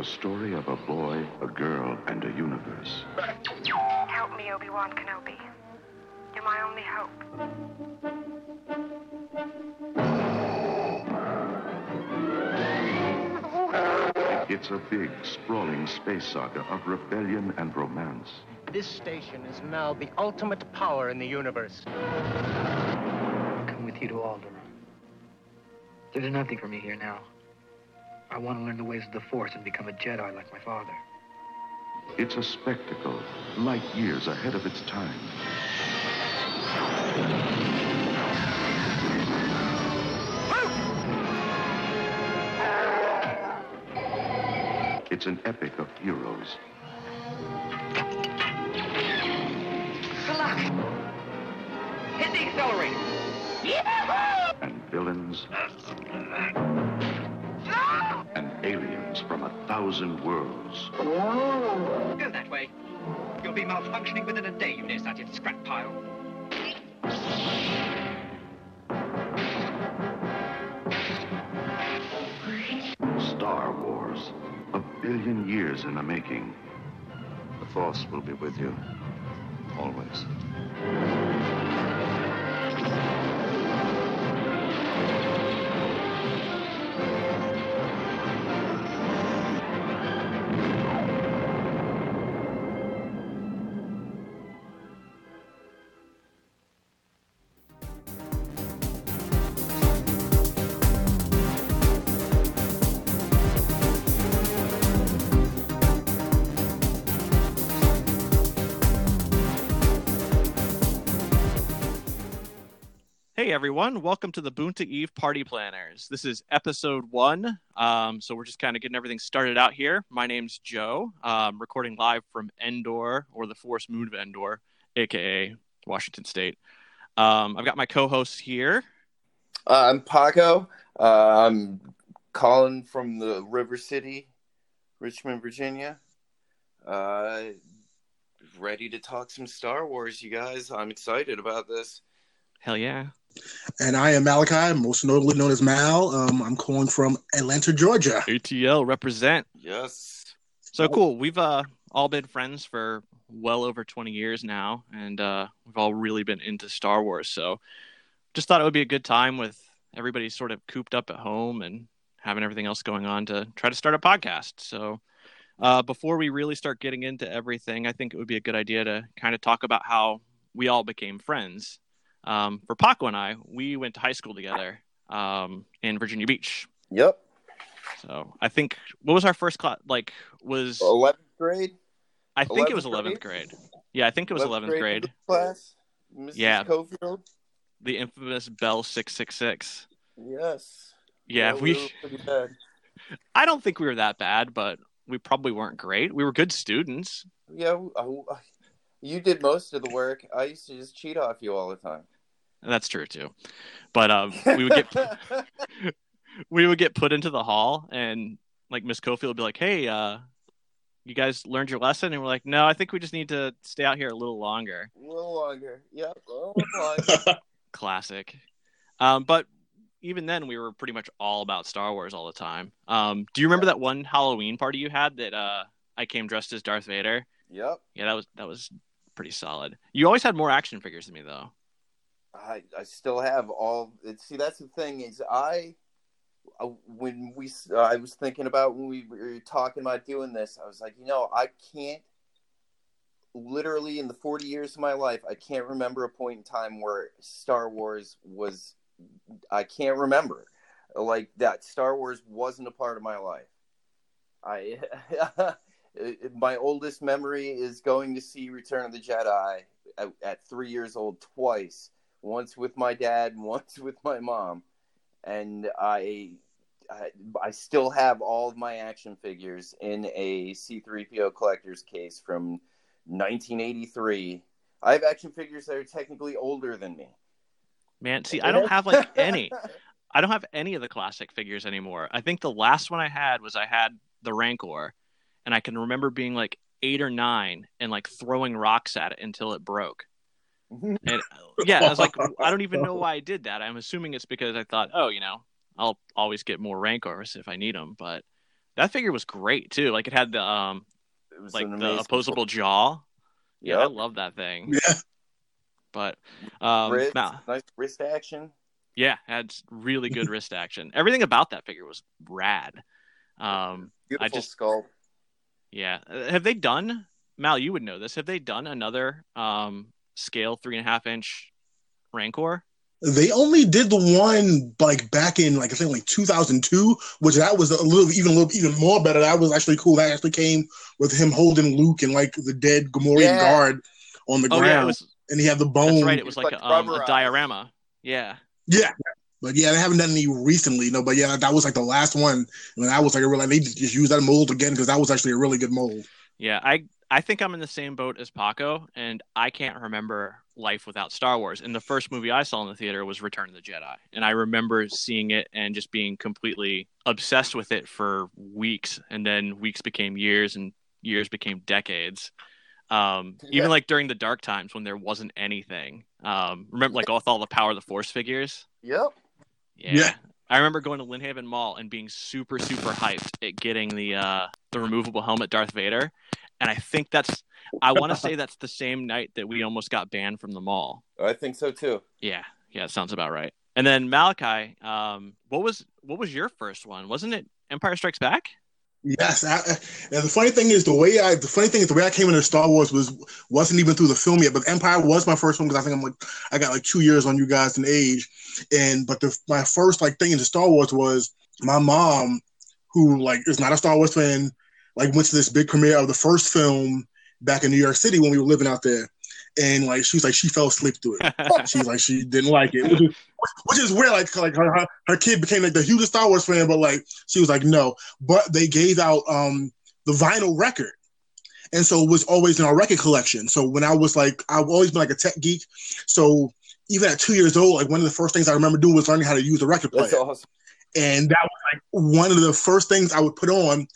The story of a boy, a girl, and a universe. Help me, Obi-Wan Kenobi. You're my only hope. It's a big, sprawling space saga of rebellion and romance. This station is now the ultimate power in the universe. come with you to Alderaan. There's nothing for me here now. I want to learn the ways of the Force and become a Jedi like my father. It's a spectacle, light years ahead of its time. It's an epic of heroes Good luck! Hit the accelerator! and villains and aliens from a thousand worlds. Go that way. You'll be malfunctioning within a day, you nearsighted scrap pile. Star Wars. A billion years in the making. The Force will be with you. Always. Hey everyone, welcome to the Boonta Eve Party Planners. This is episode one. Um, so we're just kind of getting everything started out here. My name's Joe, um, recording live from Endor or the Forest Moon of Endor, aka Washington State. Um, I've got my co-hosts here. Uh, I'm Paco. Uh, I'm calling from the River City, Richmond, Virginia. Uh, ready to talk some Star Wars, you guys. I'm excited about this. Hell yeah. And I am Malachi, most notably known as Mal. Um, I'm calling from Atlanta, Georgia. ATL represent. Yes. So cool. We've uh, all been friends for well over 20 years now, and uh, we've all really been into Star Wars. So just thought it would be a good time with everybody sort of cooped up at home and having everything else going on to try to start a podcast. So uh, before we really start getting into everything, I think it would be a good idea to kind of talk about how we all became friends. Um, for Paco and I, we went to high school together um, in Virginia Beach. Yep. So I think what was our first class? Like was 11th grade. I think it was 11th eleventh grade. Yeah, I think it was eleventh grade. class. Mrs. Yeah. Cofield. The infamous Bell six six six. Yes. Yeah, we. were pretty bad. I don't think we were that bad, but we probably weren't great. We were good students. Yeah, I- you did most of the work. I used to just cheat off you all the time. That's true too. But um, we would get we would get put into the hall, and like Miss Cofield would be like, "Hey, uh, you guys learned your lesson?" And we're like, "No, I think we just need to stay out here a little longer." a little longer. Yep. A little longer. Classic. Um, but even then, we were pretty much all about Star Wars all the time. Um, do you remember that one Halloween party you had that uh, I came dressed as Darth Vader? yep. Yeah, that was that was pretty solid. You always had more action figures than me, though. I, I still have all. See, that's the thing is I, uh, when we uh, I was thinking about when we were talking about doing this, I was like, you know, I can't. Literally, in the forty years of my life, I can't remember a point in time where Star Wars was. I can't remember, like that. Star Wars wasn't a part of my life. I. Uh, my oldest memory is going to see Return of the Jedi at, at three years old twice once with my dad, and once with my mom, and I, I, I still have all of my action figures in a C3PO collector's case from 1983. I have action figures that are technically older than me. Man, see, I don't have like any. I don't have any of the classic figures anymore. I think the last one I had was I had the Rancor, and I can remember being like eight or nine and like throwing rocks at it until it broke. And yeah, I was like, I don't even know why I did that. I'm assuming it's because I thought, oh, you know, I'll always get more Rancors if I need them. But That figure was great too. Like it had the um It was like the opposable jaw. Yeah, I love that thing. Yeah. But um, wrist, nice wrist action. yeah, had really good wrist action. Everything about that figure was rad. Um, Beautiful just- skull. Yeah, have they done Mal? You would know this. Have they done another um scale three and a half inch Rancor? They only did the one like back in like I think like 2002, which that was a little even a little even more better. That was actually cool. That actually came with him holding Luke and like the dead Gamorrean Yeah. guard on the Oh ground, yeah, was. and he had the bone. That's right. It was It's like, like a, um, a diorama. Yeah. Yeah. But yeah, they haven't done any recently. No, but yeah, that was like the last one. And that was like a real. They just use that mold again because that was actually a really good mold. Yeah, I I think I'm in the same boat as Paco, and I can't remember life without Star Wars. And the first movie I saw in the theater was Return of the Jedi, and I remember seeing it and just being completely obsessed with it for weeks, and then weeks became years, and years became decades. Um, Yeah. Even like during the dark times when there wasn't anything. Um, remember, like with all the Power of the Force figures. Yep. Yeah. Yeah. I remember going to Lynn Mall and being super, super hyped at getting the uh, the removable helmet Darth Vader, and I think that's I want to say that's the same night that we almost got banned from the mall. I think so too. Yeah, yeah, it sounds about right. And then Malachi, um, what was what was your first one? Wasn't it Empire Strikes Back? Yes, I, and the funny thing is the way I the funny thing is the way I came into Star Wars was wasn't even through the film yet, but Empire was my first one because I think I'm like I got like two years on you guys in age, and but the my first like thing into Star Wars was my mom, who like is not a Star Wars fan, like went to this big premiere of the first film back in New York City when we were living out there, and like she's like she fell asleep through it. She's like she didn't like it, which is, which is weird. Like like her, her her kid became like the hugest Star Wars fan, but like she was like no. But they gave out um the vinyl record, and so it was always in our record collection. So when I was like I've always been like a tech geek, so even at two years old, like one of the first things I remember doing was learning how to use a record player, That's awesome. and that was like one of the first things I would put on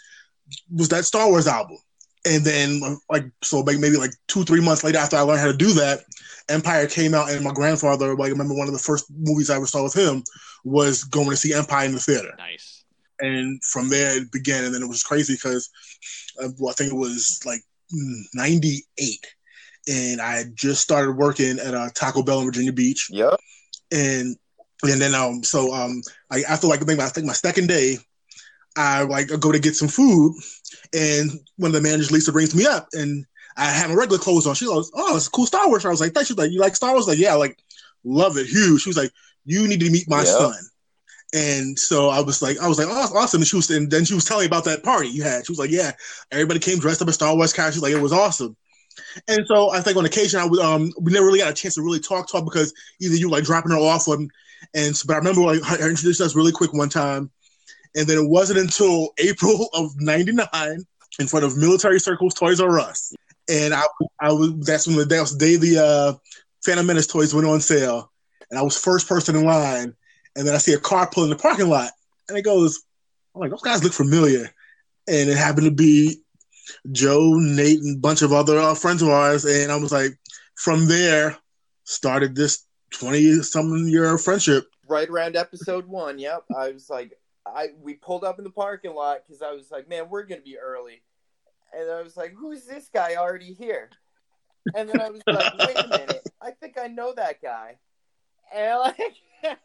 was that Star Wars album. And then, like, so like maybe like two, three months later, after I learned how to do that, Empire came out, and my grandfather, like, I remember one of the first movies I ever saw with him was going to see Empire in the theater, nice. and from there it began. And then it was crazy because, uh, well, I think it was like '98, and I had just started working at a Taco Bell in Virginia Beach, Yeah. and and then um so um I after like I think my, I think my second day, I like go to get some food, and one of the managers Lisa brings me up, and I have my regular clothes on. She goes, "Oh, it's a cool Star Wars." I was like, "Thanks." She's like, "You like Star Wars?" Like, "Yeah, like love it, huge." She was like, "You need to meet my Yeah. son." And so I was like, I was like, oh, awesome. And she was, and then she was telling me about that party you had. She was like, yeah, everybody came dressed up as Star Wars characters. Like, it was awesome. And so I think on occasion I would, um, we never really got a chance to really talk, talk because either you like dropping her off or, and but I remember like her her introduced us really quick one time, and then it wasn't until April of '99 in front of Military Circles Toys R Us, and I, I was that's when the that was the day the uh, Phantom Menace toys went on sale, and I was first person in line, and then I see a car pull in the parking lot, and it goes, I'm like, those guys look familiar, and it happened to be Joe, Nate, and a bunch of other uh, friends of ours, and I was like, from there started this twenty something year friendship. Right around episode one. Yep. I was like, I we pulled up in the parking lot because I was like, man, we're gonna be early, and I was like, who's this guy already here? And then I was like, wait a minute, I think I know that guy, and like.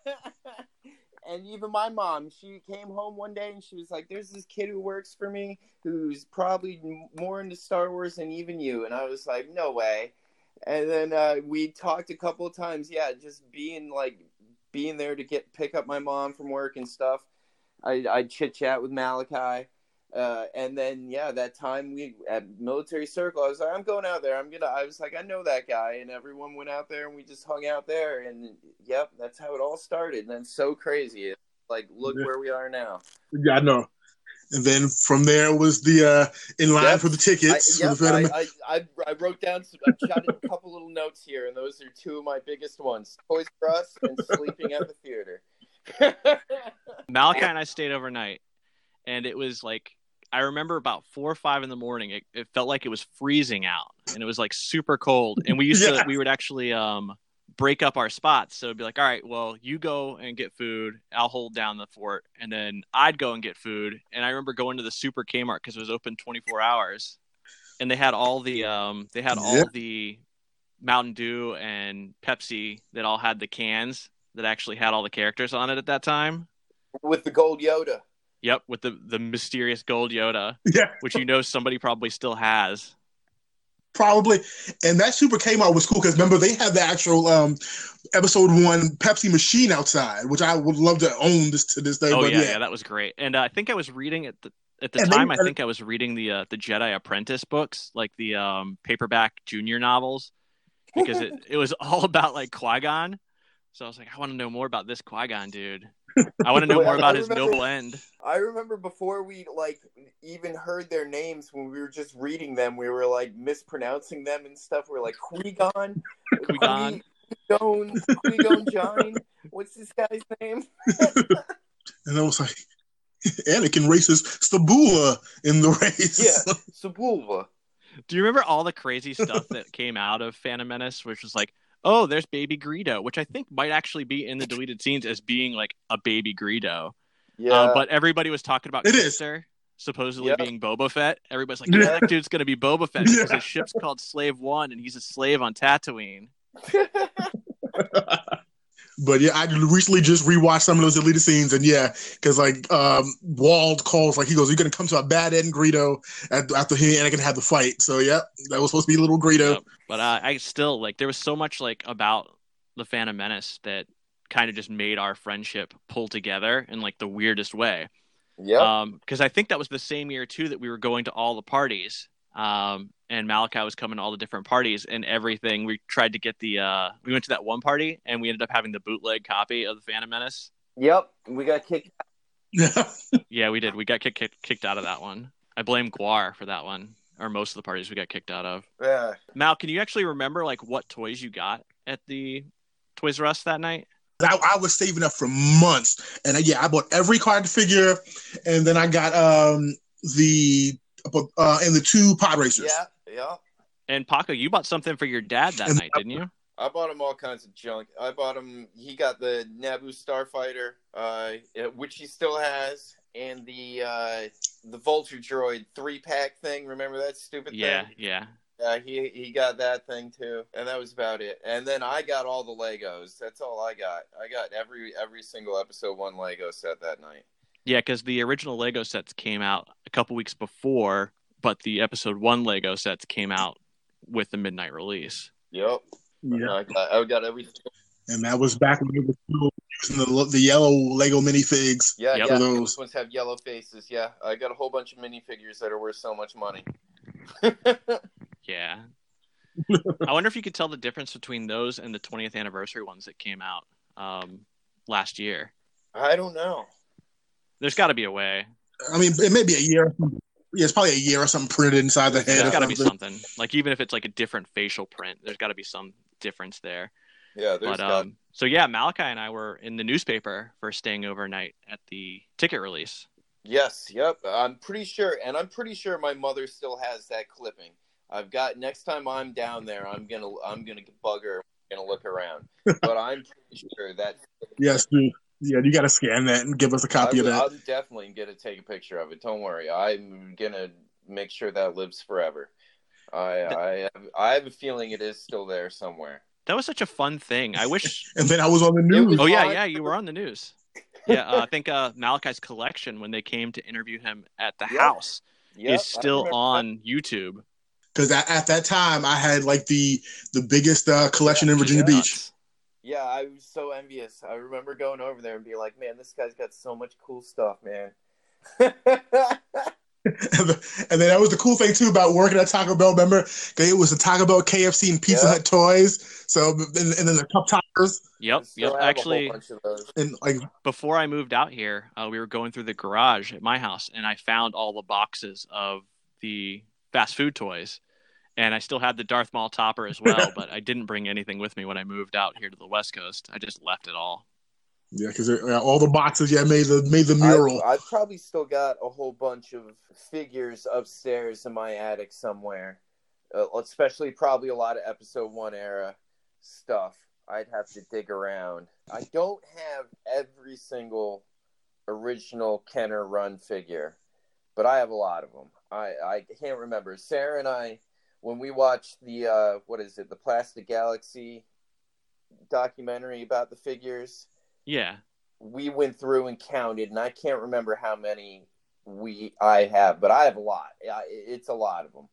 And even my mom, she came home one day and she was like, "There's this kid who works for me who's probably more into Star Wars than even you." And I was like, "No way." And then uh, we talked a couple of times. Yeah, just being like being there to get pick up my mom from work and stuff. I I chit chat with Malachi, uh, and then yeah, that time we at military circle, I was like, I'm going out there. I'm gonna. I was like, I know that guy, and everyone went out there and we just hung out there, and yep, that's how it all started. And that's so crazy. It's like, look Yeah. where we are now. Yeah, I know. And then from there was the uh, in line Yep. for the I, tickets. for yep, the I, I, I, I wrote down some, I jotted a couple little notes here, and those are two of my biggest ones: Toys R Us and sleeping at the theater. Malachi and I stayed overnight, and it was like I remember about four or five in the morning. It, it felt like it was freezing out, and it was like super cold. And we used Yeah. to we would actually um break up our spots. So it'd be like, all right, well, you go and get food. I'll hold down the fort, and then I'd go and get food. And I remember going to the Super Kmart because it was open 24 hours, and they had all the um, they had all Yeah. the Mountain Dew and Pepsi that all had the cans that actually had all the characters on it at that time. with the gold Yoda. Yep, with the the mysterious gold Yoda, Yeah, which you know somebody probably still has. probably. And that Super Kmart was cool because remember they had the actual um episode one Pepsi machine outside, which I would love to own this to this day. Oh but yeah, yeah, yeah, that was great. And uh, I think I was reading at the at the And they- time. I think I was reading the uh, the Jedi Apprentice books, like the um, paperback junior novels, because it it was all about like Qui Gon. So I was like, I want to know more about this Qui Gon dude. I want to know more I about his noble end. I remember before we like even heard their names when we were just reading them, we were like mispronouncing them and stuff. We are like Qui-Gon, Qui-Gon. Jones, Qui-Gon John. What's this guy's name? and I was like, Anakin races Sabula in the race. Yeah, Sebulba. Do you remember all the crazy stuff that came out of Phantom Menace, which was like, oh, there's Baby Greedo, which I think might actually be in the deleted scenes as being like a Baby Greedo. Yeah, Uh, but everybody was talking about It is. Kitster supposedly Yep. being Boba Fett. Everybody's like, yeah, that dude's gonna be Boba Fett because his ship's called Slave One and he's a slave on Tatooine. But yeah, I recently just rewatched some of those deleted scenes, and yeah, because like um, Wald calls, like he goes, "You're gonna come to a bad end, Greedo." at- After he and Anakin had the fight, so yeah, that was supposed to be a little Greedo. Yep. But uh, I still like there was so much like about the Phantom Menace that kind of just made our friendship pull together in like the weirdest way. Yeah. Um, because I think that was the same year too that we were going to all the parties. Um, and Malachi was coming to all the different parties and everything. We tried to get the uh, we went to that one party and we ended up having the bootleg copy of the Phantom Menace. yep. We got kicked. Yeah, Yeah, we did. We got kicked kicked, kicked out of that one. I blame Guar for that one, or most of the parties we got kicked out of. Yeah. Mal, can you actually remember like what toys you got at the Toys R Us that night? I, I was saving up for months, and uh, yeah, I bought every card figure, and then I got um the uh and the two pod racers. Yeah. Yeah. And Paco, you bought something for your dad that And- night, didn't you? I bought him all kinds of junk. I bought him. He got the Naboo Starfighter, uh, which he still has, and the uh, the Vulture Droid three pack thing. Remember that stupid Yeah, thing? yeah. Yeah, he he got that thing too, and that was about it. And then I got all the Legos. That's all I got. I got every every single episode one Lego set that night. Yeah, because the original Lego sets came out a couple weeks before, but the episode one Lego sets came out with the midnight release. Yep. Yeah. I got I got every. and that was back when they were still using the, the yellow Lego minifigs. Yeah, Yep. yeah. Those. Those ones have yellow faces. Yeah, I got a whole bunch of minifigures that are worth so much money. Yeah. I wonder if you could tell the difference between those and the 20th anniversary ones that came out um, last year. I don't know. There's got to be a way. I mean, it may be a year. Yeah, it's probably a year or something printed inside the head. There's or got to be something. something. Like even if it's like a different facial print, there's got to be some difference there. Yeah, there's But got um, so yeah, Malachi and I were in the newspaper for staying overnight at the ticket release. Yes, yep. I'm pretty sure, and I'm pretty sure my mother still has that clipping. I've got next time I'm down there, I'm gonna I'm gonna bug her, I'm gonna look around. But I'm pretty sure that Yes, dude. Yeah, you got to scan that and give us a copy I, of that. I'm definitely gonna take a picture of it. Don't worry, I'm gonna make sure that lives forever. I I have, I have a feeling it is still there somewhere. That was such a fun thing. I wish. and then I was on the news. was- oh yeah, yeah, you were on the news. Yeah, uh, I think uh, Malachi's collection when they came to interview him at the Yeah. house Yep, is still remember on YouTube. because at, at that time I had like the the biggest uh, collection in Which is Virginia Beach. Nuts. Yeah, I was so envious. I remember going over there and being like, "Man, this guy's got so much cool stuff, man." and then that was the cool thing too about working at Taco Bell. Remember, it was the Taco Bell, KFC, and Pizza Yeah. Hut toys. So and, and then the cup toppers Yep, yep. have a whole Actually, bunch of those. and like before I moved out here, uh, we were going through the garage at my house, and I found all the boxes of the fast food toys, and I still had the Darth Maul topper as well. but I didn't bring anything with me when I moved out here to the West Coast. I just left it all. yeah, because all the boxes yeah made the made the mural. I've, I've probably still got a whole bunch of figures upstairs in my attic somewhere, uh, especially probably a lot of episode one era stuff. I'd have to dig around. I don't have every single original Kenner Run figure, but I have a lot of them. I I can't remember. Sarah and I, when we watched the uh, what is it, the Plastic Galaxy documentary about the figures, Yeah. we went through and counted, and I can't remember how many we I have, but I have a lot. Yeah, It's a lot of them.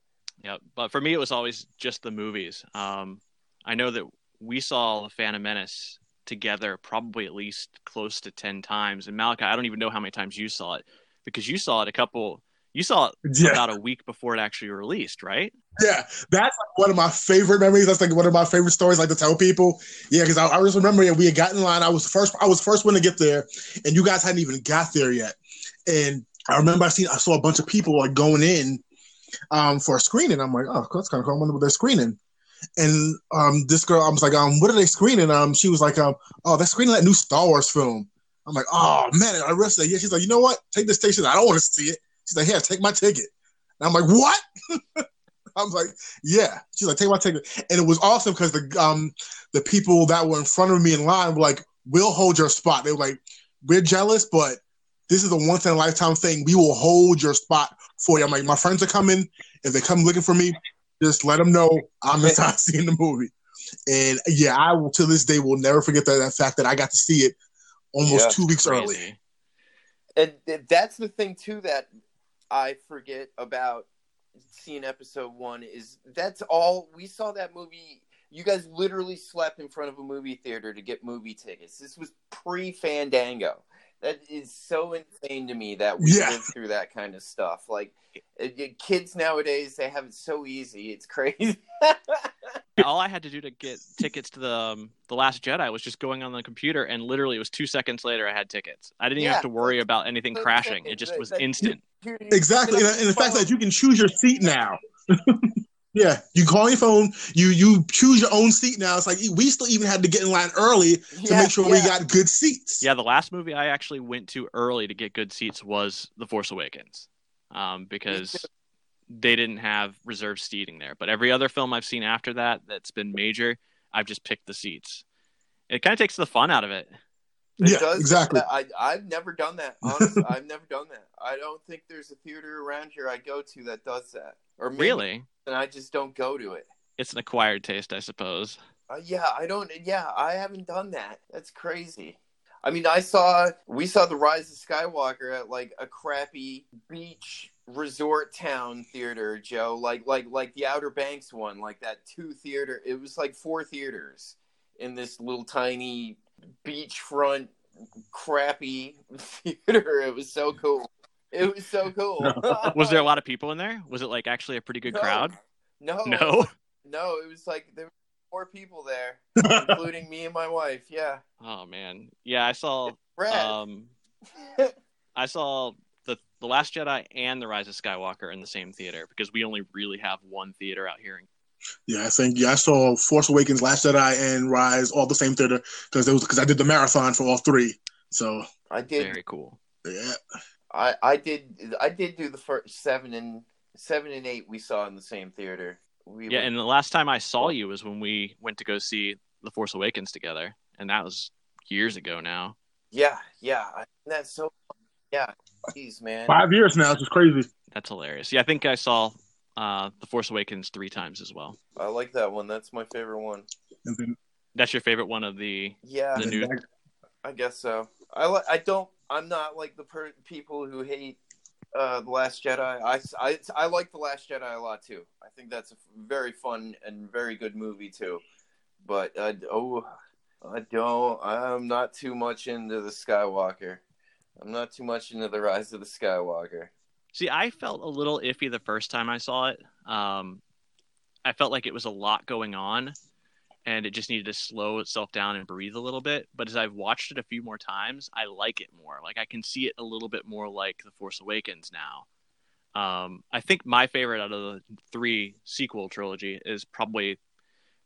Yeah, But for me, it was always just the movies. Um, I know that we saw The Phantom Menace together probably at least close to 10 times. And Malachi, I don't even know how many times you saw it because you saw it a couple, you saw it Yeah. about a week before it actually released, right? Yeah, that's like one of my favorite memories. That's like one of my favorite stories, like to tell people. Yeah, because I, I just remember yeah, we had gotten in line. I was the first. I was first one to get there, and you guys hadn't even got there yet. And I remember I seen I saw a bunch of people like going in um, for a screening. I'm like, oh, that's kind of cool. I wonder what they're screening. And um, this girl, I was like, um, what are they screening? Um, she was like, um, oh, they're screening that new Star Wars film. I'm like, oh man, I risked that. Yeah, she's like, you know what? Take this station. I don't want to see it. She's like, here, take my ticket. And I'm like, what? I was like, yeah. She's like, take my ticket. And it was awesome because the um the people that were in front of me in line were like, we'll hold your spot. They were like, we're jealous, but this is a once in a lifetime thing. We will hold your spot for you. I'm like, my friends are coming. If they come looking for me, just let them know I'm inside seeing the movie. And yeah, I will to this day will never forget that, that fact that I got to see it almost Yeah. two weeks early. And that's the thing too that I forget about seeing episode one is that's all we saw that movie. You guys literally slept in front of a movie theater to get movie tickets. This was pre Fandango. That is so insane to me that we Yeah. lived through that kind of stuff. Like it- it- kids nowadays, they have it so easy. It's crazy. All I had to do to get tickets to the um, the Last Jedi was just going on the computer, and literally it was two seconds later I had tickets. I didn't even have to worry about anything that's crashing. it. It just That- was that- instant. Exactly, and, and the fact that you can choose your seat now. yeah, you call your phone, you you choose your own seat now. It's like we still even had to get in line early to Yeah, make sure we got good seats. Yeah, the last movie I actually went to early to get good seats was The Force Awakens, um, because they didn't have reserved seating there. But every other film I've seen after that that's been major, I've just picked the seats. It kind of takes the fun out of it. It yeah, does. exactly. I I've never done that. Honestly, I've never done that. I don't think there's a theater around here I go to that does that. Or maybe, Really, and I just don't go to it. it's an acquired taste, I suppose. Uh, yeah, I don't. Yeah, I haven't done that. That's crazy. I mean, I saw we saw the Rise of Skywalker at like a crappy beach resort town theater, Joe. Like like like the Outer Banks one, like that two theater. It was like four theaters in this little tiny beachfront crappy theater. It was so cool. It was so cool. Was there a lot of people in there? Was it like actually a pretty good No. crowd? No, No. no. It was like there were four people there, including me and my wife. Yeah, Oh man, yeah, I saw. Um, I saw the the Last Jedi and the Rise of Skywalker in the same theater because we only really have one theater out here. in Yeah, I think yeah, I saw Force Awakens, Last Jedi, and Rise all the same theater because it was because I did the marathon for all three. So I did. Very cool. yeah, I I did. I did do the first seven and seven and eight we saw in the same theater. We Yeah, went- and the last time I saw you was when we went to go see The Force Awakens together, and that was years ago now. yeah, yeah. That's so. Yeah, jeez, man. five years now. It's just crazy. That's hilarious. Yeah, I think I saw uh, The Force Awakens three times as well. I like that one. That's my favorite one. That's your favorite one of the Yeah, the new. I guess so. I li- I don't. I'm not like the per- people who hate uh, the Last Jedi. I, I I like the Last Jedi a lot too. I think that's a very fun and very good movie too. But uh, oh, I don't. I'm not too much into the Skywalker. I'm not too much into the Rise of the Skywalker. See, I felt a little iffy the first time I saw it. Um, I felt like it was a lot going on, and it just needed to slow itself down and breathe a little bit. But as I've watched it a few more times, I like it more. Like I can see it a little bit more like The Force Awakens now. Um, I think my favorite out of the three sequel trilogy is probably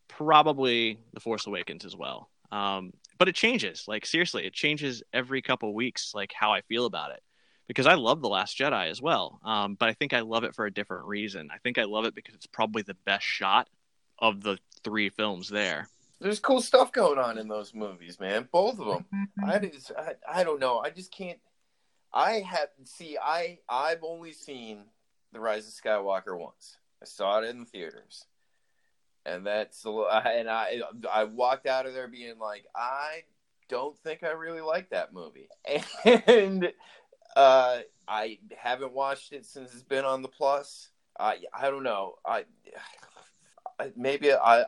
probably The Force Awakens as well. Um, but it changes. Like seriously, it changes every couple weeks. Like how I feel about it because I love The Last Jedi as well. Um, but I think I love it for a different reason. I think I love it because it's probably the best shot of the three films there. there's cool stuff going on in those movies, man. Both of them. I just, I, I don't know. I just can't. I have see. I I've only seen the Rise of Skywalker once. I saw it in the theaters, and that's a and I I walked out of there being like, I don't think I really like that movie, and uh, I haven't watched it since it's been on the plus. I I don't know. I, I maybe I, I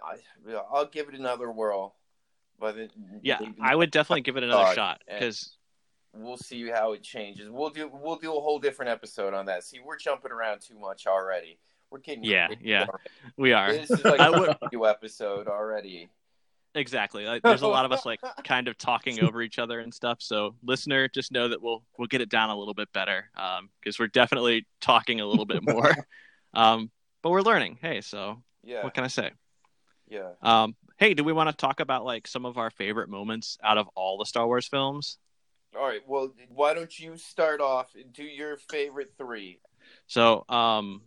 I'll give it another whirl, but it, Yeah, maybe- I would definitely give it another thought, shot because we'll see how it changes. We'll do we'll do a whole different episode on that. See, we're jumping around too much already. We're getting Yeah, yeah. already. we are. This is like a new episode already. Exactly. Like, there's a lot of us like kind of talking over each other and stuff. So, listener, just know that we'll we'll get it down a little bit better Um because we're definitely talking a little bit more. um, but we're learning. Hey, so Yeah, what can I say? yeah. Um, hey, do we want to talk about like some of our favorite moments out of all the Star Wars films? All right. Well, why don't you start off and do your favorite three? So, um,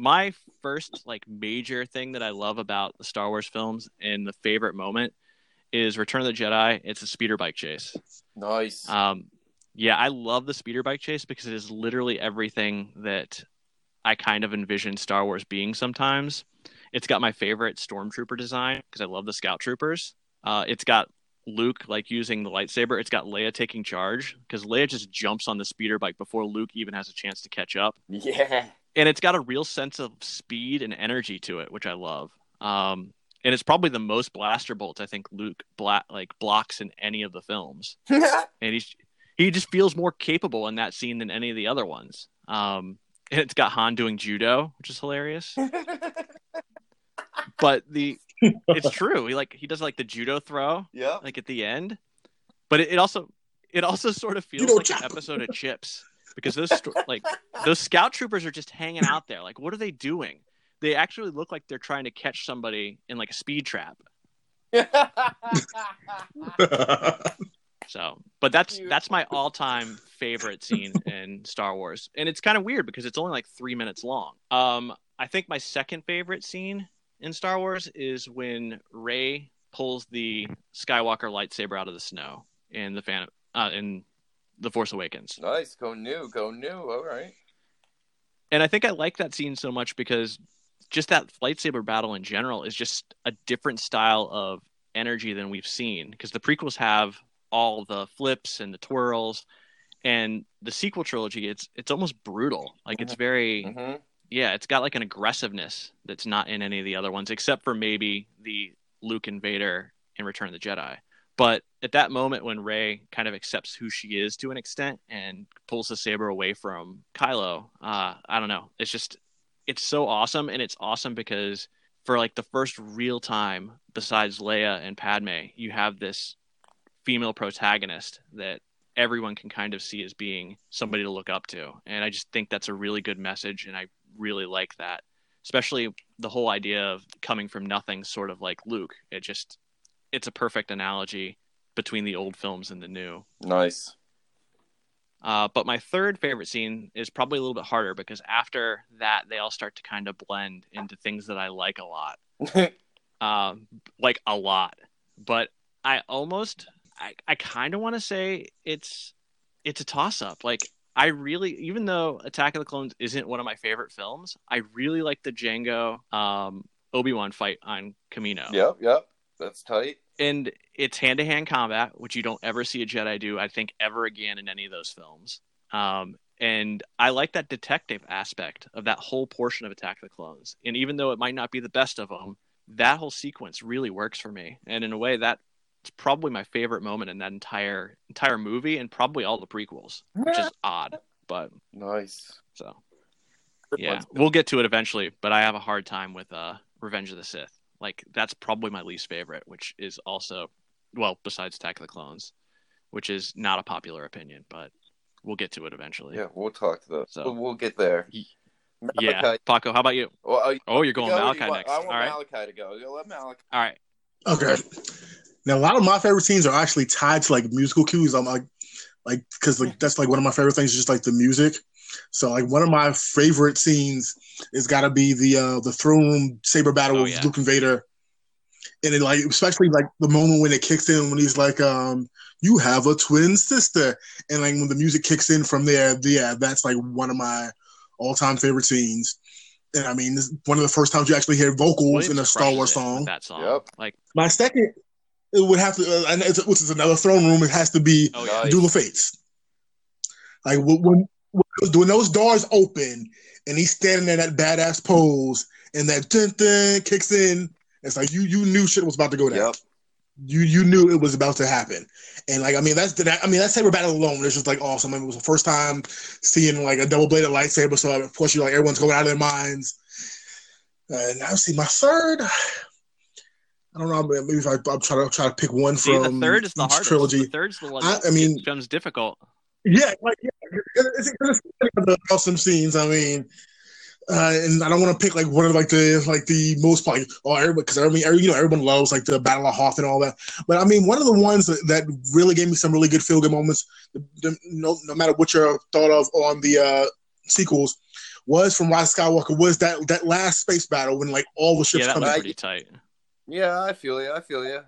my first like major thing that I love about the Star Wars films and the favorite moment is Return of the Jedi. It's a speeder bike chase. Nice. Um, yeah, I love the speeder bike chase because it is literally everything that I kind of envision Star Wars being sometimes. It's got my favorite stormtrooper design because I love the scout troopers. Uh, it's got Luke like using the lightsaber. It's got Leia taking charge because Leia just jumps on the speeder bike before Luke even has a chance to catch up yeah. And it's got a real sense of speed and energy to it, which I love. Um, and it's probably the most blaster bolts I think Luke bla- like blocks in any of the films, and he's he just feels more capable in that scene than any of the other ones. Um, and it's got Han doing judo, which is hilarious. But the it's true. He like he does like the judo throw yeah. like at the end, but it, it also it also sort of feels Judo like an episode of CHiPs because those like those scout troopers are just hanging out there. Like, what are they doing? They actually look like they're trying to catch somebody in like a speed trap. So, but that's that's my all-time favorite scene in Star Wars, and it's kind of weird because it's only like three minutes long. Um, I think my second favorite scene in Star Wars is when Rey pulls the Skywalker lightsaber out of the snow in the fan uh, in the Force Awakens. nice. Go new. Go new. All right. And I think I like that scene so much because just that lightsaber battle in general is just a different style of energy than we've seen. Because the prequels have all the flips and the twirls, and the sequel trilogy, it's it's almost brutal. Like it's very hmm yeah, it's got like an aggressiveness that's not in any of the other ones, except for maybe the Luke and Vader in Return of the Jedi. But at that moment when Rey kind of accepts who she is to an extent and pulls the saber away from Kylo, uh, I don't know. It's just it's so awesome, and it's awesome because for like the first real time, besides Leia and Padme, you have this female protagonist that everyone can kind of see as being somebody to look up to. And I just think that's a really good message, and I really like that. Especially the whole idea of coming from nothing, sort of like Luke. It just it's a perfect analogy between the old films and the new. Nice. Uh, but my third favorite scene is probably a little bit harder because after that, they all start to kind of blend into things that I like a lot, um, like a lot. But I almost, I, I kind of want to say it's, it's a toss up. Like I really, even though Attack of the Clones isn't one of my favorite films, I really like the Jango um, Obi Wan fight on Kamino yep. Yep. That's tight. and it's hand to hand combat, which you don't ever see a Jedi do, I think, ever again in any of those films. Um, and I like that detective aspect of that whole portion of Attack of the Clones. And even though it might not be the best of them, that whole sequence really works for me. And in a way, that's probably my favorite moment in that entire entire movie, and probably all the prequels, which is odd. But Nice. so yeah, we'll get to it eventually. But I have a hard time with uh, Revenge of the Sith. Like that's probably my least favorite, which is also well, besides Attack of the Clones, which is not a popular opinion, but we'll get to it eventually. Yeah, we'll talk to those. So- We'll, we'll get there. Yeah. Malachi- Paco, how about you? Well, uh, Oh, you're going go, Malachi you want- next. I All want right. Malachi to go. You'll let Malachi. All right. Okay. Now a lot of my favorite scenes are actually tied to like musical cues. I'm like, like because like that's like one of my favorite things, is just like the music. So like one of my favorite scenes is got to be the uh the throne room saber battle Oh, with yeah. Luke and Vader, and it like especially like the moment when it kicks in when he's like, um, "You have a twin sister," and like when the music kicks in from there, yeah, that's like one of my all time favorite scenes. And I mean, this one of the first times you actually hear vocals Williams in a Star Wars song. That song. Yep. Like, My second, it would have to, uh, and it's, which is another throne room. It has to be oh yeah. Duel of Fates. Like when, when when those doors open and he's standing there in that badass pose and that dun dun kicks in, it's like you you knew shit was about to go down. Yep. You you knew it was about to happen, and like I mean that's that, I mean that saber battle alone is just like awesome. I mean, it was the first time seeing like a double bladed lightsaber, so of course you like everyone's going out of their minds. And now see my third. I don't know. Maybe if I, I'm trying to try to pick one See, from the third is the hardest. trilogy. The third's the one I- that I mean- becomes difficult. Yeah, like yeah, it's, it's, it's the awesome scenes. I mean, uh, and I don't want to pick like one of like the like the most like oh everybody because I mean every, you know everyone loves like the Battle of Hoth and all that. But I mean one of the ones that, that really gave me some really good feel good moments. The, the, no, no matter what your thought of on the uh, sequels was from Rise of Skywalker was that that last space battle when like all the ships Yeah, that come was in. pretty tight. Yeah, I feel you. I feel you.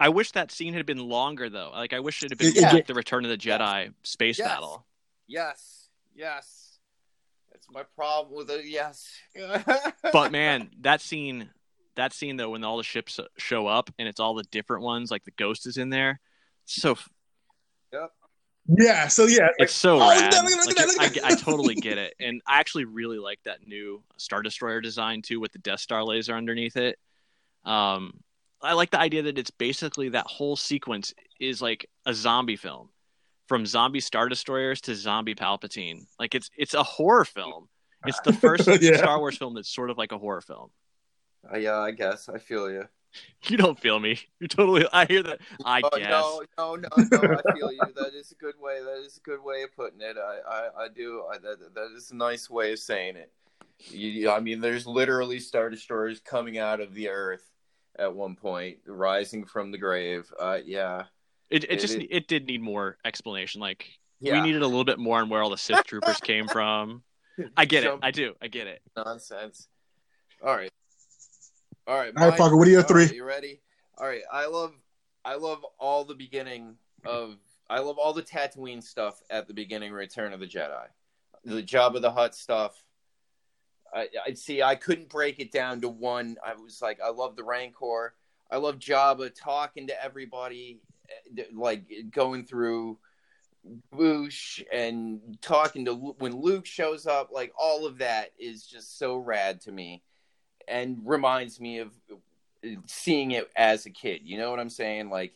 I wish that scene had been longer though. Like I wish it had been Yeah. like the Return of the Jedi space Yes. battle. Yes. Yes. That's my problem with it. Yes. But man, that scene, that scene though, when all the ships show up and it's all the different ones, like the Ghost is in there. It's so Yeah, so yeah, like, it's so oh, look rad. that, look at Like, that, look I, at that. I totally get it, and I actually really like that new Star Destroyer design too, with the Death Star laser underneath it. Um, I like the idea that it's basically that whole sequence is like a zombie film, from zombie Star Destroyers to zombie Palpatine. Like it's it's a horror film. It's the first Yeah. Star Wars film that's sort of like a horror film. Uh, yeah, I guess. I feel you. You don't feel me. You're totally. I hear that. I Oh, guess. no, no, no, no. I feel you. That is a good way. That is a good way of putting it. I, I, I do. I, that, that is a nice way of saying it. You, I mean, there's literally star destroyers coming out of the earth at one point, rising from the grave. Uh, yeah, It, it It- just it- it did need more explanation. Like we needed a little bit more on where all the Sith troopers came from. I get it. I do. I get it. nonsense. All right, all right. All right, Paco, what are your all right, three? you ready? All right. I love, I love all the beginning of. I love all the Tatooine stuff at the beginning. Return of the Jedi, the Jabba the Hutt stuff. I, I see. I couldn't break it down to one. I was like, I love the Rancor. I love Jabba talking to everybody, eh, like going through Boushh and talking to when Luke shows up. Like all of that is just so rad to me, and reminds me of seeing it as a kid. You know what I'm saying? Like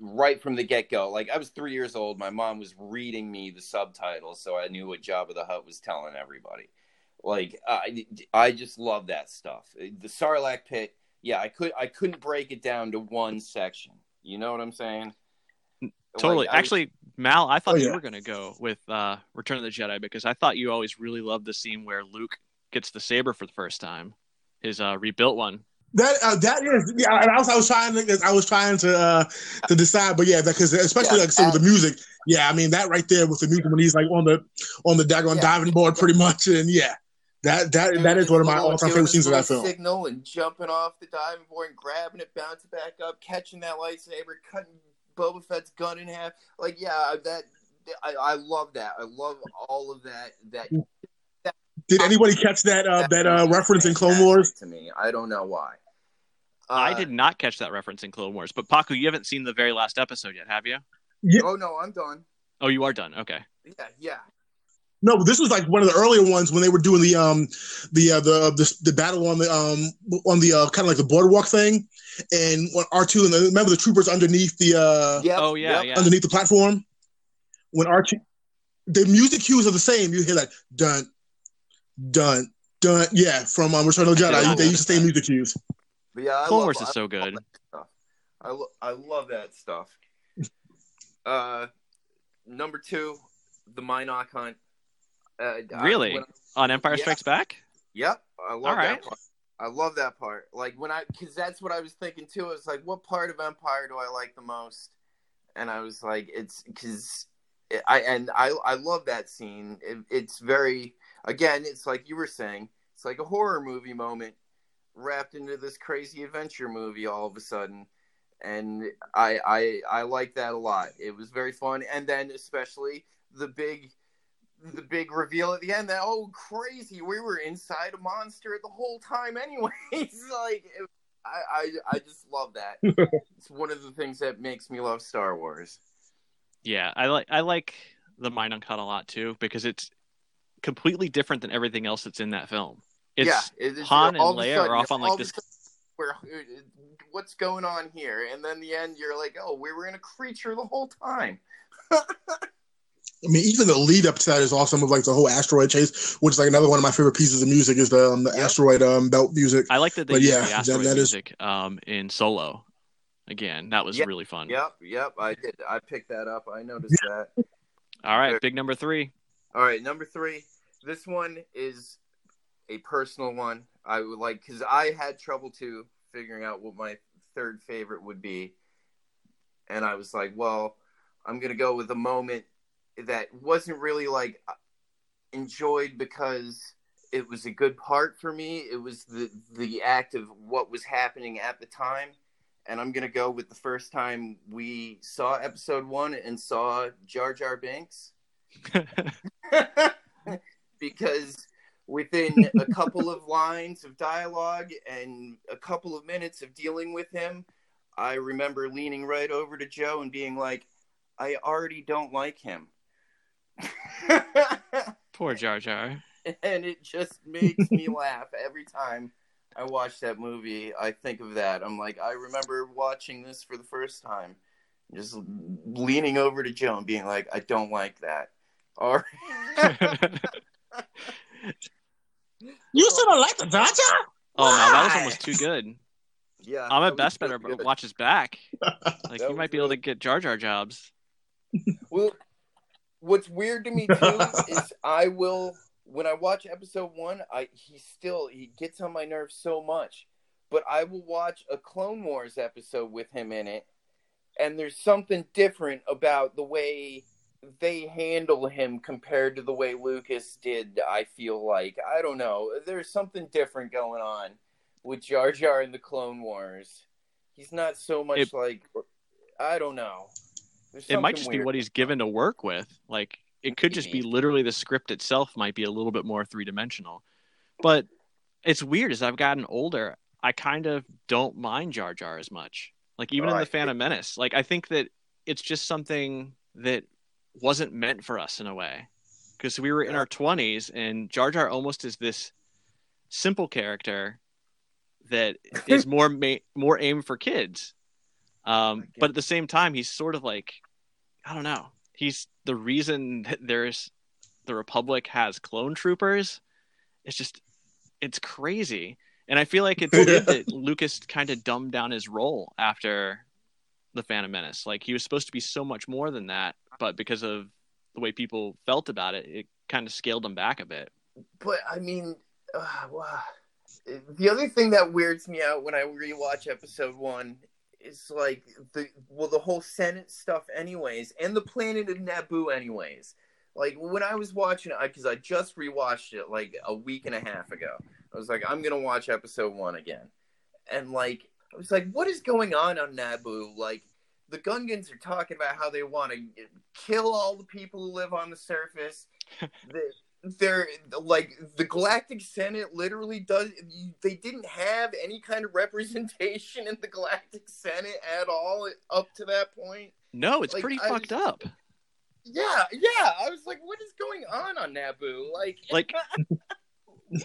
right from the get go. Like I was three years old. My mom was reading me the subtitles, so I knew what Jabba the Hutt was telling everybody. Like I, I just love that stuff. The Sarlacc pit. Yeah, I could I couldn't break it down to one section. You know what I'm saying? Totally. Like, I- Actually, Mal, I thought Oh, you yeah. were going to go with uh, Return of the Jedi because I thought you always really loved the scene where Luke gets the saber for the first time, his uh, rebuilt one. That uh, that is yeah. and I was I was trying to I was trying to uh to decide, but yeah, because especially Yeah, like I said with the music, yeah. I mean that right there with the music when he's like on the on the daggone Yeah. diving board, pretty much, and yeah, that that Doing that is one of my all time favorite scenes of that film. Signal and jumping off the diving board and grabbing it, bouncing back up, catching that lightsaber, cutting Boba Fett's gun in half. Like, yeah, that I, I love that. I love all of that. That Did anybody catch that uh, that uh, reference in Clone Wars? to me. I don't know why. I Uh, did not catch that reference in Clone Wars, but Paco, you haven't seen the very last episode yet, have you? Yeah. Oh no, I'm done. Oh, you are done. Okay. Yeah, yeah. No, but this was like one of the earlier ones when they were doing the um the uh, the, the the battle on the um on the uh, kind of like the boardwalk thing, and when R two and the, remember the troopers underneath the uh Yep, oh yeah, yep. yeah. underneath the platform. When R two, the music cues are the same. You hear like dun dun dun. Yeah, from um, Return of the I Jedi, love they used the same music cues. But yeah, I Clone love, Wars is I so love good. I lo- I love that stuff. Uh, number two, the mynock hunt. Uh, Really? when- On Empire Yeah. Strikes Back? Yep, I love All right. that part. I love that part. Like when I, because that's what I was thinking too. It's like, what part of Empire do I like the most? And I was like, it's because I and I I love that scene. It, it's very again, it's like you were saying, it's like a horror movie moment wrapped into this crazy adventure movie all of a sudden. And I I I like that a lot. It was very fun. And then especially the big the big reveal at the end that oh crazy we were inside a monster the whole time anyways like it, I, I i just love that it's one of the things that makes me love star wars Yeah, I like I like the Mind Uncut a lot too because it's completely different than everything else that's in that film. It's yeah it- it's- Han and all of a Leia sudden- are off on like this. where uh, what's going on here and then the end you're like oh we were in a creature the whole time I mean, even the lead up to that is awesome with like the whole asteroid chase, which is like another one of my favorite pieces of music is the um, the Yep. asteroid um, belt music. I like that they But yeah, the that- asteroid that is- music um, in Solo. Again, that was Yeah, really fun. yep yep i did i picked that up i noticed that All right, big number three. All right, number three. This one is a personal one. I would like because I had trouble too figuring out what my third favorite would be, and I was like, well, I'm gonna go with a moment that wasn't really like enjoyed because it was a good part for me. It was the the act of what was happening at the time. And I'm gonna go with the first time we saw episode one and saw Jar Jar Binks because within a couple of lines of dialogue and a couple of minutes of dealing with him, I remember leaning right over to Joe and being like, I already don't like him. Poor Jar Jar. and it just makes me laugh every time I watch that movie. I think of that. I'm like, I remember watching this for the first time, just leaning over to Joe and being like, I don't like that. All right. You still don't like the Jar Jar? Oh no, that was almost too good. Yeah. I'm that at best really better good. watch his back. Like That you might be able to get Jar Jar jobs. Well, what's weird to me too is I will when I watch episode one, I he still he gets on my nerves so much, but I will watch a Clone Wars episode with him in it, and there's something different about the way they handle him compared to the way Lucas did. I feel like I don't know. There's something different going on with Jar Jar in the Clone Wars. He's not so much It- like I don't know. It might just be what he's given to work with. Like it could just be literally the script itself might be a little bit more three dimensional. But it's weird as I've gotten older, I kind of don't mind Jar Jar as much. Like even Oh, in the Phantom Menace, like I think that it's just something that wasn't meant for us in a way. Because we were in our twenties and Jar Jar almost is this simple character that is more ma- more aimed for kids. Um, but at the same time, he's sort of like, I don't know. He's the reason that there's the Republic has clone troopers. It's just, it's crazy, and I feel like it's good that Lucas kind of dumbed down his role after the Phantom Menace. Like he was supposed to be so much more than that, but because of the way people felt about it, it kind of scaled him back a bit. But I mean, uh, wow. the other thing that weirds me out when I rewatch episode one is like the well the whole Senate stuff, anyways, and the planet of Naboo, anyways. Like when I was watching it, because I just rewatched it like a week and a half ago. I was like, I'm gonna watch episode one again, and like I was like, what is going on on Naboo? Like the Gungans are talking about how they want to kill all the people who live on the surface. the, they're like the Galactic Senate literally does. They didn't have any kind of representation in the Galactic Senate at all up to that point. No, it's Like, pretty I fucked up. Yeah, yeah. I was like, what is going on on Naboo? Like, Like,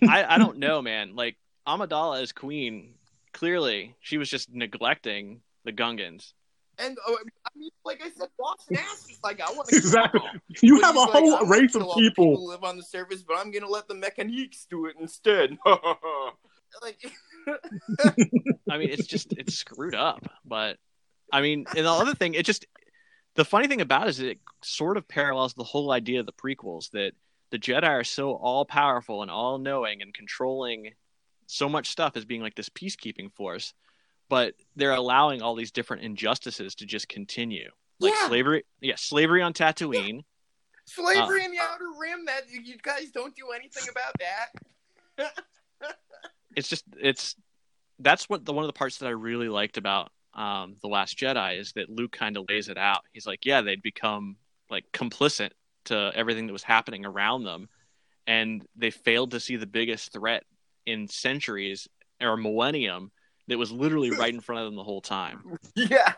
I, I don't know, man. Like Amidala as queen, clearly she was just neglecting the Gungans. and uh, I mean, like I said, Boss Nass is like, I want to Exactly. You But have a like, whole I'm race of kill all the people. who live on the surface, but I'm gonna let the mechaniques do it instead. like, I mean, it's just it's screwed up. But I mean, and the other thing, it just the funny thing about it is it sort of parallels the whole idea of the prequels that the Jedi are so all powerful and all knowing and controlling so much stuff as being like this peacekeeping force, but they're allowing all these different injustices to just continue. Like Yeah. slavery, yeah, slavery on Tatooine. slavery in the Outer Rim. That you guys don't do anything about that. It's just it's that's what the one of the parts that I really liked about um, the Last Jedi is that Luke kind of lays it out. He's like, yeah, they'd become like complicit to everything that was happening around them, and they failed to see the biggest threat in centuries or millennium that was literally right in front of them the whole time. Yeah.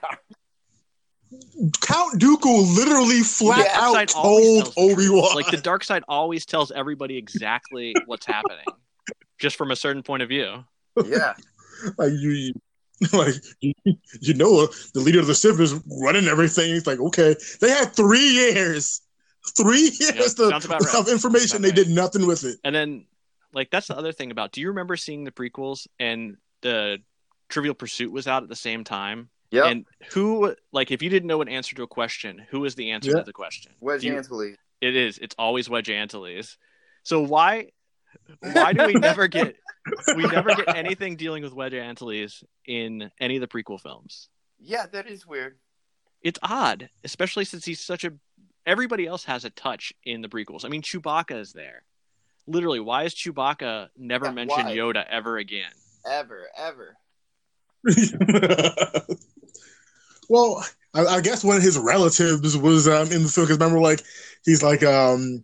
Count Dooku literally flat Yeah, out Dark told tells the truth. Obi Wan. Like the dark side always tells everybody exactly what's happening, just from a certain point of view. Yeah. like you, you like you, you know the leader of the Sith is running everything. It's like okay, they had three years, three years Yep, to, sounds right. of information. They right. did nothing with it. And then, like, that's the other thing about. Do you remember seeing the prequels and the Trivial Pursuit was out at the same time? Yeah. And who, like, if you didn't know an answer to a question, who is the answer Yeah. to the question? Wedge You- Antilles. It is. It's always Wedge Antilles. So why, why do we never get, we never get anything dealing with Wedge Antilles in any of the prequel films? Yeah, that is weird. It's odd, especially since he's such a. Everybody else has a touch in the prequels. I mean, Chewbacca is there. Literally, why is Chewbacca never Yeah, mentioned why? Yoda ever again? Ever, ever. well, I, I guess one of his relatives was um, in the film because remember, like he's like um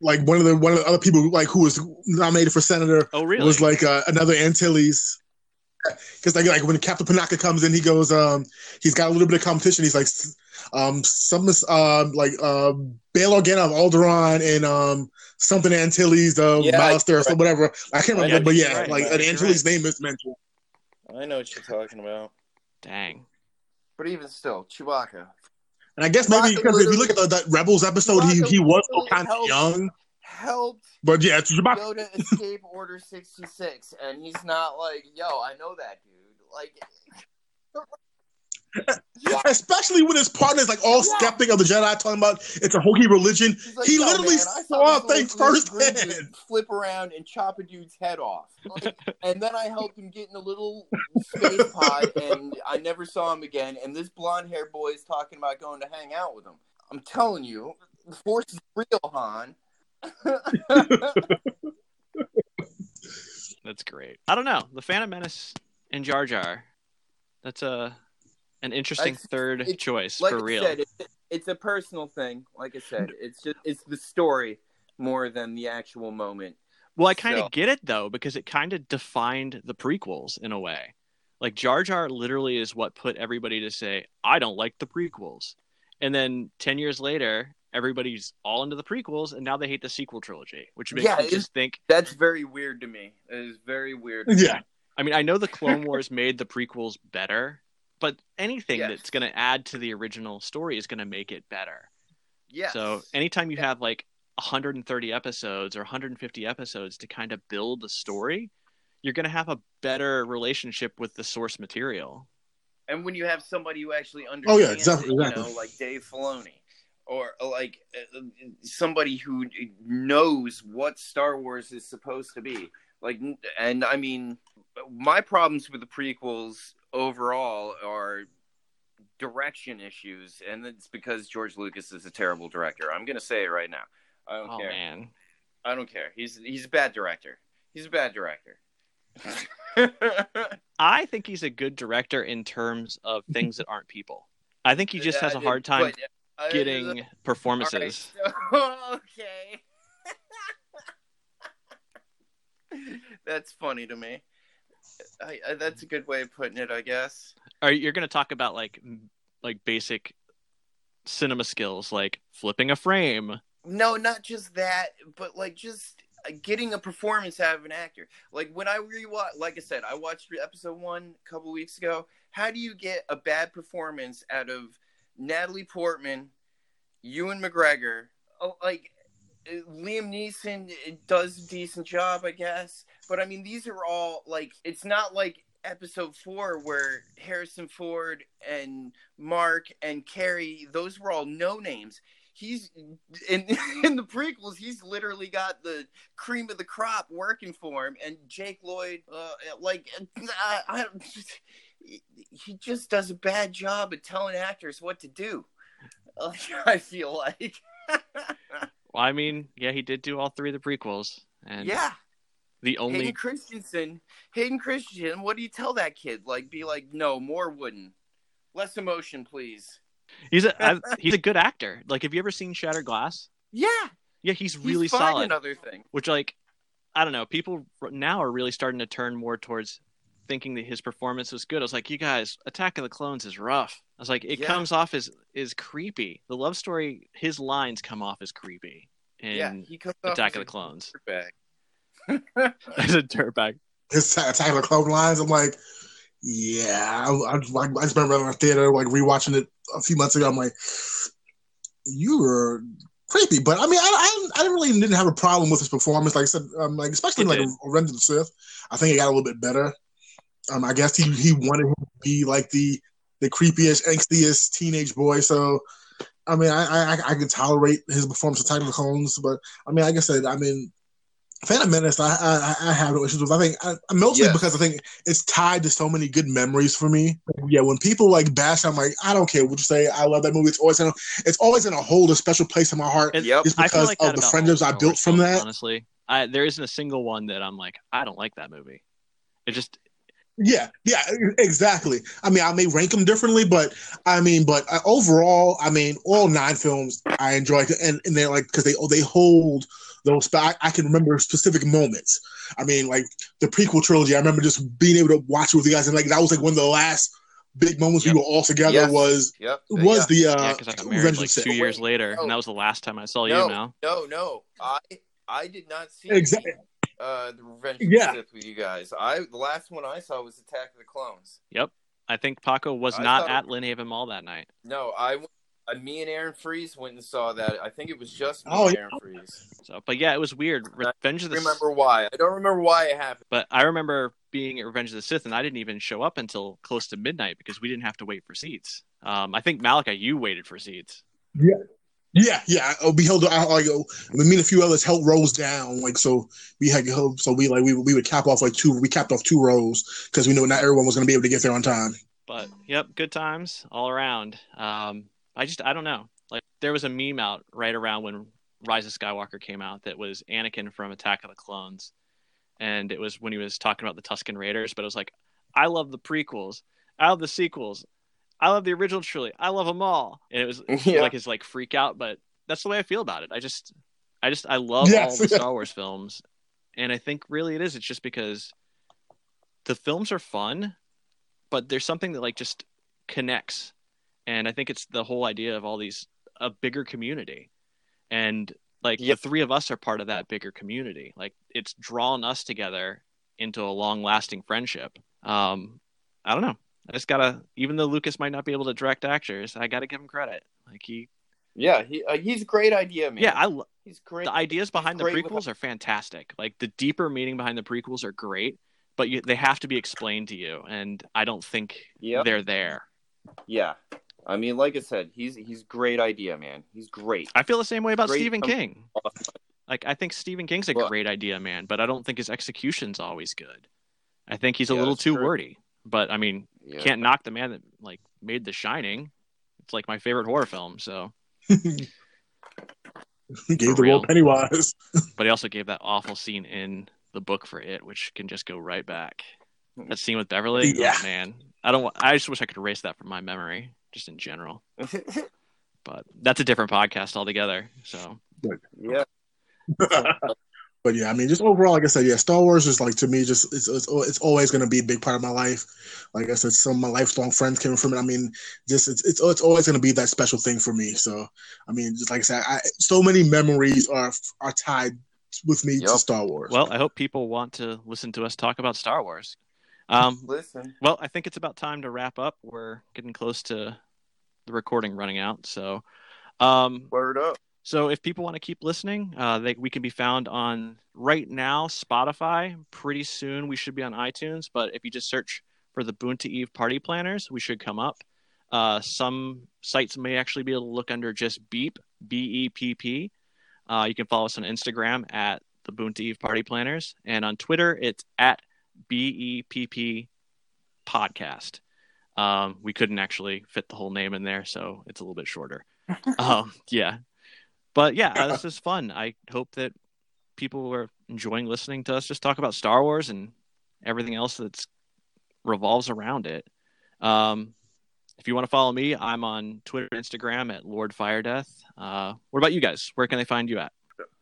like one of the one of the other people like who was nominated for senator Oh, really? was like uh, another Antilles. Because like, like when Captain Panaka comes in, he goes, um, he's got a little bit of competition. He's like, um, some um, like uh, Bail Organa of Alderaan and um, something Antilles of Yeah, Malastare or right. whatever. I can't Oh, remember, yeah, but yeah, right, like right, an Antilles right. name is mentioned. I know what you're talking about. Dang. But even still, Chewbacca And I guess maybe Chewbacca because if you look at the, that Rebels episode, he, he was Chewbacca kind of young. helped But yeah, it's Chewbacca. Yoda escape Order 66, and he's not like, yo, I know that dude. Like, yeah, Especially when his partner is like all Yeah. skeptic of the Jedi, talking about it's a hokey religion. like, he "Yo, literally man, I saw things little green firsthand. Flip around and chop a dude's head off, Like, and then I helped him get in a little space pod, and I never saw him again. And this blonde haired boy is talking about going to hang out with him. I'm telling you, the Force is real, Han. That's great. I don't know. The Phantom Menace and Jar Jar. That's a an interesting That's- third it- choice like for I real. said, it's, it's a personal thing. Like I said, it's just it's the story more than the actual moment. Well, I kind of So- get it though because it kind of defined the prequels in a way. Like Jar Jar literally is what put everybody to say, "I don't like the prequels," and then ten years later, everybody's all into the prequels, and now they hate the sequel trilogy, which makes Yeah, me just think. That's very weird to me. It is very weird. Yeah. I mean, I know the Clone Wars made the prequels better, but anything Yes. that's going to add to the original story is going to make it better. Yeah. So anytime you Yeah. have like 130 episodes or 150 episodes to kind of build the story, you're going to have a better relationship with the source material. and when you have somebody who actually understands, Oh, yeah, exactly, it, you exactly. know, like Dave Filoni, or like uh, somebody who knows what Star Wars is supposed to be. Like, and I mean, my problems with the prequels overall are direction issues, and it's because George Lucas is a terrible director. I'm gonna say it right now. I don't Oh care. man. I don't care. He's he's a bad director. He's a bad director. I think he's a good director in terms of things that aren't people. I think he just has a Uh, hard time but, uh, getting performances. All right, so- okay. that's funny to me. I, I, that's a good way of putting it, I guess. Are you're going to talk about like like basic cinema skills like flipping a frame? No, not just that, but like just uh, getting a performance out of an actor. Like when I rewatch, like I said, I watched episode one a couple weeks ago. How do you get a bad performance out of Natalie Portman, Ewan McGregor? Oh, like Liam Neeson uh, does a decent job, I guess. But I mean, these are all like it's not like episode four where Harrison Ford and Mark and Carrie those were all no names. He's in in the prequels. He's literally got the cream of the crop working for him, and Jake Lloyd, uh, like, I, I, he just does a bad job at telling actors what to do. I feel like, Well, I mean, yeah, he did do all three of the prequels, and yeah, the only Hayden Christensen, Hayden Christensen, what do you tell that kid? Like, be like, no, more wooden, less emotion, please. he's a I, he's a good actor. Like, have you ever seen Shattered Glass? Yeah, Yeah, he's he's really fine solid. Another thing, which like I don't know, people now are really starting to turn more towards thinking that his performance was good. I was like, you guys, Attack of the Clones is rough. I was like, it Yeah. comes off as is creepy. The love story, his lines come off as creepy in yeah, he comes off Attack as of a the Clones dirtbag. as a dirtbag. his Attack of the Clone lines. I'm like, yeah. I, I, like, I just remember in the theater, like rewatching it a few months ago. I'm like, you were creepy, but I mean, I, I, I really didn't have a problem with his performance. Like I said, um, like especially He like did. Revenge of the Sith. I think it got a little bit better. Um, I guess he he wanted him to be like the the creepiest, angstiest teenage boy. So, I mean, I I, I can tolerate his performance of Attack of Clones, but I mean, like I said, I mean. Phantom Menace, I, I I have no issues with. I think I, mostly Yes. because I think it's tied to so many good memories for me. Yeah, when people like bash, I'm like, I don't care what you say. I love that movie. It's always in a, it's always in a hold a special place in my heart. It- Yep. Just I feel because like of that the friendships I built from that. Honestly, I there isn't a single one that I'm like, I don't like that movie. It just Yeah, yeah, exactly. I mean, I may rank them differently, but I mean, but uh, overall, I mean, all nine films I enjoy, and, and they're like because they they hold those. sp- I, I can remember specific moments. I mean, like the prequel trilogy. I remember just being able to watch it with you guys, and like that was like one of the last big moments Yep. we were all together. Yes. Was Yep. was the yeah, uh, because I got married Revenge like two years later, no. and that was the last time I saw no, you. Now, no, no. I I did not see Exactly. Uh, the Revenge Yeah. of the Sith with you guys. I the last one I saw was Attack of the Clones. Yep, I think Paco was I not at Lynn Haven Mall that night. No, I went- uh, me and Aaron Freeze went and saw that. I think it was just me Oh, and yeah. Aaron Freeze. So, but yeah, it was weird. I Revenge of the Sith I the remember why. I don't remember why it happened. But I remember being at Revenge of the Sith, and I didn't even show up until close to midnight because we didn't have to wait for seats. Um, I think Malachi, you waited for seats. Yeah, yeah. uh, We held. I, like, uh, me and a few others held rows down. Like so, we had so we like we we would cap off like two. We capped off two rows because we knew not everyone was going to be able to get there on time. But yep, good times all around. Um, I just I don't know. Like there was a meme out right around when Rise of Skywalker came out that was Anakin from Attack of the Clones, and it was when he was talking about the Tusken Raiders. But it was like, I love the prequels, I love the sequels, I love the original trilogy, I love them all, and it was Yeah. like his like freak out. But that's the way I feel about it. I just I just I love Yes. all the Star Wars films, and I think really it is. It's just because the films are fun, but there's something that like just connects, and I think it's the whole idea of all these a bigger community, and like Yep. the three of us are part of that bigger community. Like it's drawn us together into a long lasting friendship. Um, I don't know. I just gotta, even though Lucas might not be able to direct actors, I gotta give him credit. Like he, Yeah, he uh, he's a great idea, man. yeah, I lo- he's great. the ideas behind the great with- prequels are fantastic. Like the deeper meaning behind the prequels are great, but you, they have to be explained to you, and I don't think Yep. they're there. Yeah, I mean, like I said, he's he's great idea, man. He's great. I feel the same way about Great Stephen King. Like I think Stephen King's a great idea, man, but I don't think his execution's always good. I think he's a Yeah, little too true. wordy. But I mean, Yeah. can't knock the man that like made The Shining. It's like my favorite horror film. So, He gave the real. role Pennywise. but he also gave that awful scene in the book for it, which can just go right back. That scene with Beverly, oh, Yeah. oh, man, I don't. I just wish I could erase that from my memory, just in general. But that's a different podcast altogether. So, yeah, But yeah, I mean, just overall, like I said, yeah, Star Wars is like to me, just it's it's, it's always going to be a big part of my life. Like I said, some of my lifelong friends came from it. I mean, just it's it's, it's always going to be that special thing for me. So, I mean, just like I said, I, so many memories are are tied with me to Star Wars. well, I hope people want to listen to us talk about Star Wars. Um, listen. Well, I think it's about time to wrap up. We're getting close to the recording running out. So, um, Word up. So if people want to keep listening, uh, they, we can be found on right now Spotify. Pretty soon we should be on iTunes. But if you just search for the Boonta Eve Party Planners, we should come up. Uh, some sites may actually be able to look under just Beep B E P P. Uh, you can follow us on Instagram at the Boonta Eve Party Planners, and on Twitter it's at B E P P Podcast. Um, we couldn't actually fit the whole name in there, so it's a little bit shorter. um, yeah, but yeah, uh, this is fun. I hope that people are enjoying listening to us just talk about Star Wars and everything else that's revolves around it. Um, if you want to follow me, I'm on Twitter and Instagram at Lord Firedeath. Uh, what about you guys? Where can they find you at?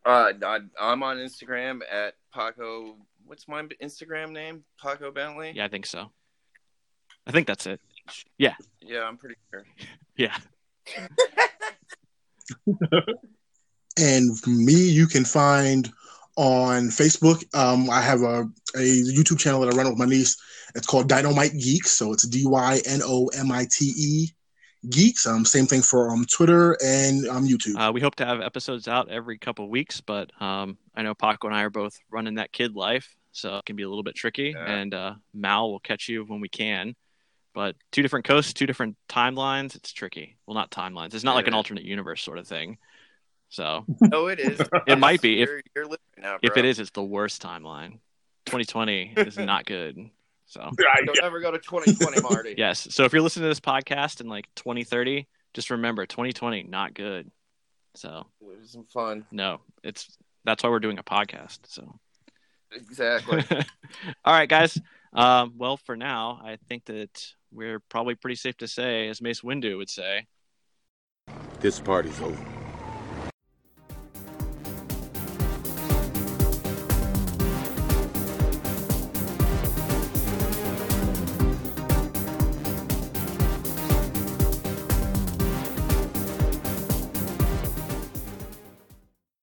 Uh, I, I'm on Instagram at Paco. What's my Instagram name? Paco Bentley. Yeah, I think so. I think that's it. Yeah. Yeah, I'm pretty sure. Yeah. And me, you can find on Facebook. Um, I have a, a YouTube channel that I run with my niece. It's called Dynomite Geeks. So it's D Y N O M I T E Geeks. Um, same thing for um, Twitter and um, YouTube. Uh, we hope to have episodes out every couple of weeks, but um, I know Paco and I are both running that kid life, so it can be a little bit tricky. Yeah. And uh, Mal will catch you when we can. But two different coasts, two different timelines. It's tricky. Well, not timelines. It's not like an alternate universe sort of thing. So No, it is. It might be, if- You're, you're living now, if it is, it's the worst timeline. 2020 is not good. So I don't ever go to 2020, Marty. yes. So if you're listening to this podcast in like 2030, just remember 2020 not good. So It was some fun. no, it's that's why we're doing a podcast. So Exactly. all right, guys. Um, well, for now, I think that we're probably pretty safe to say, as Mace Windu would say. This party's over.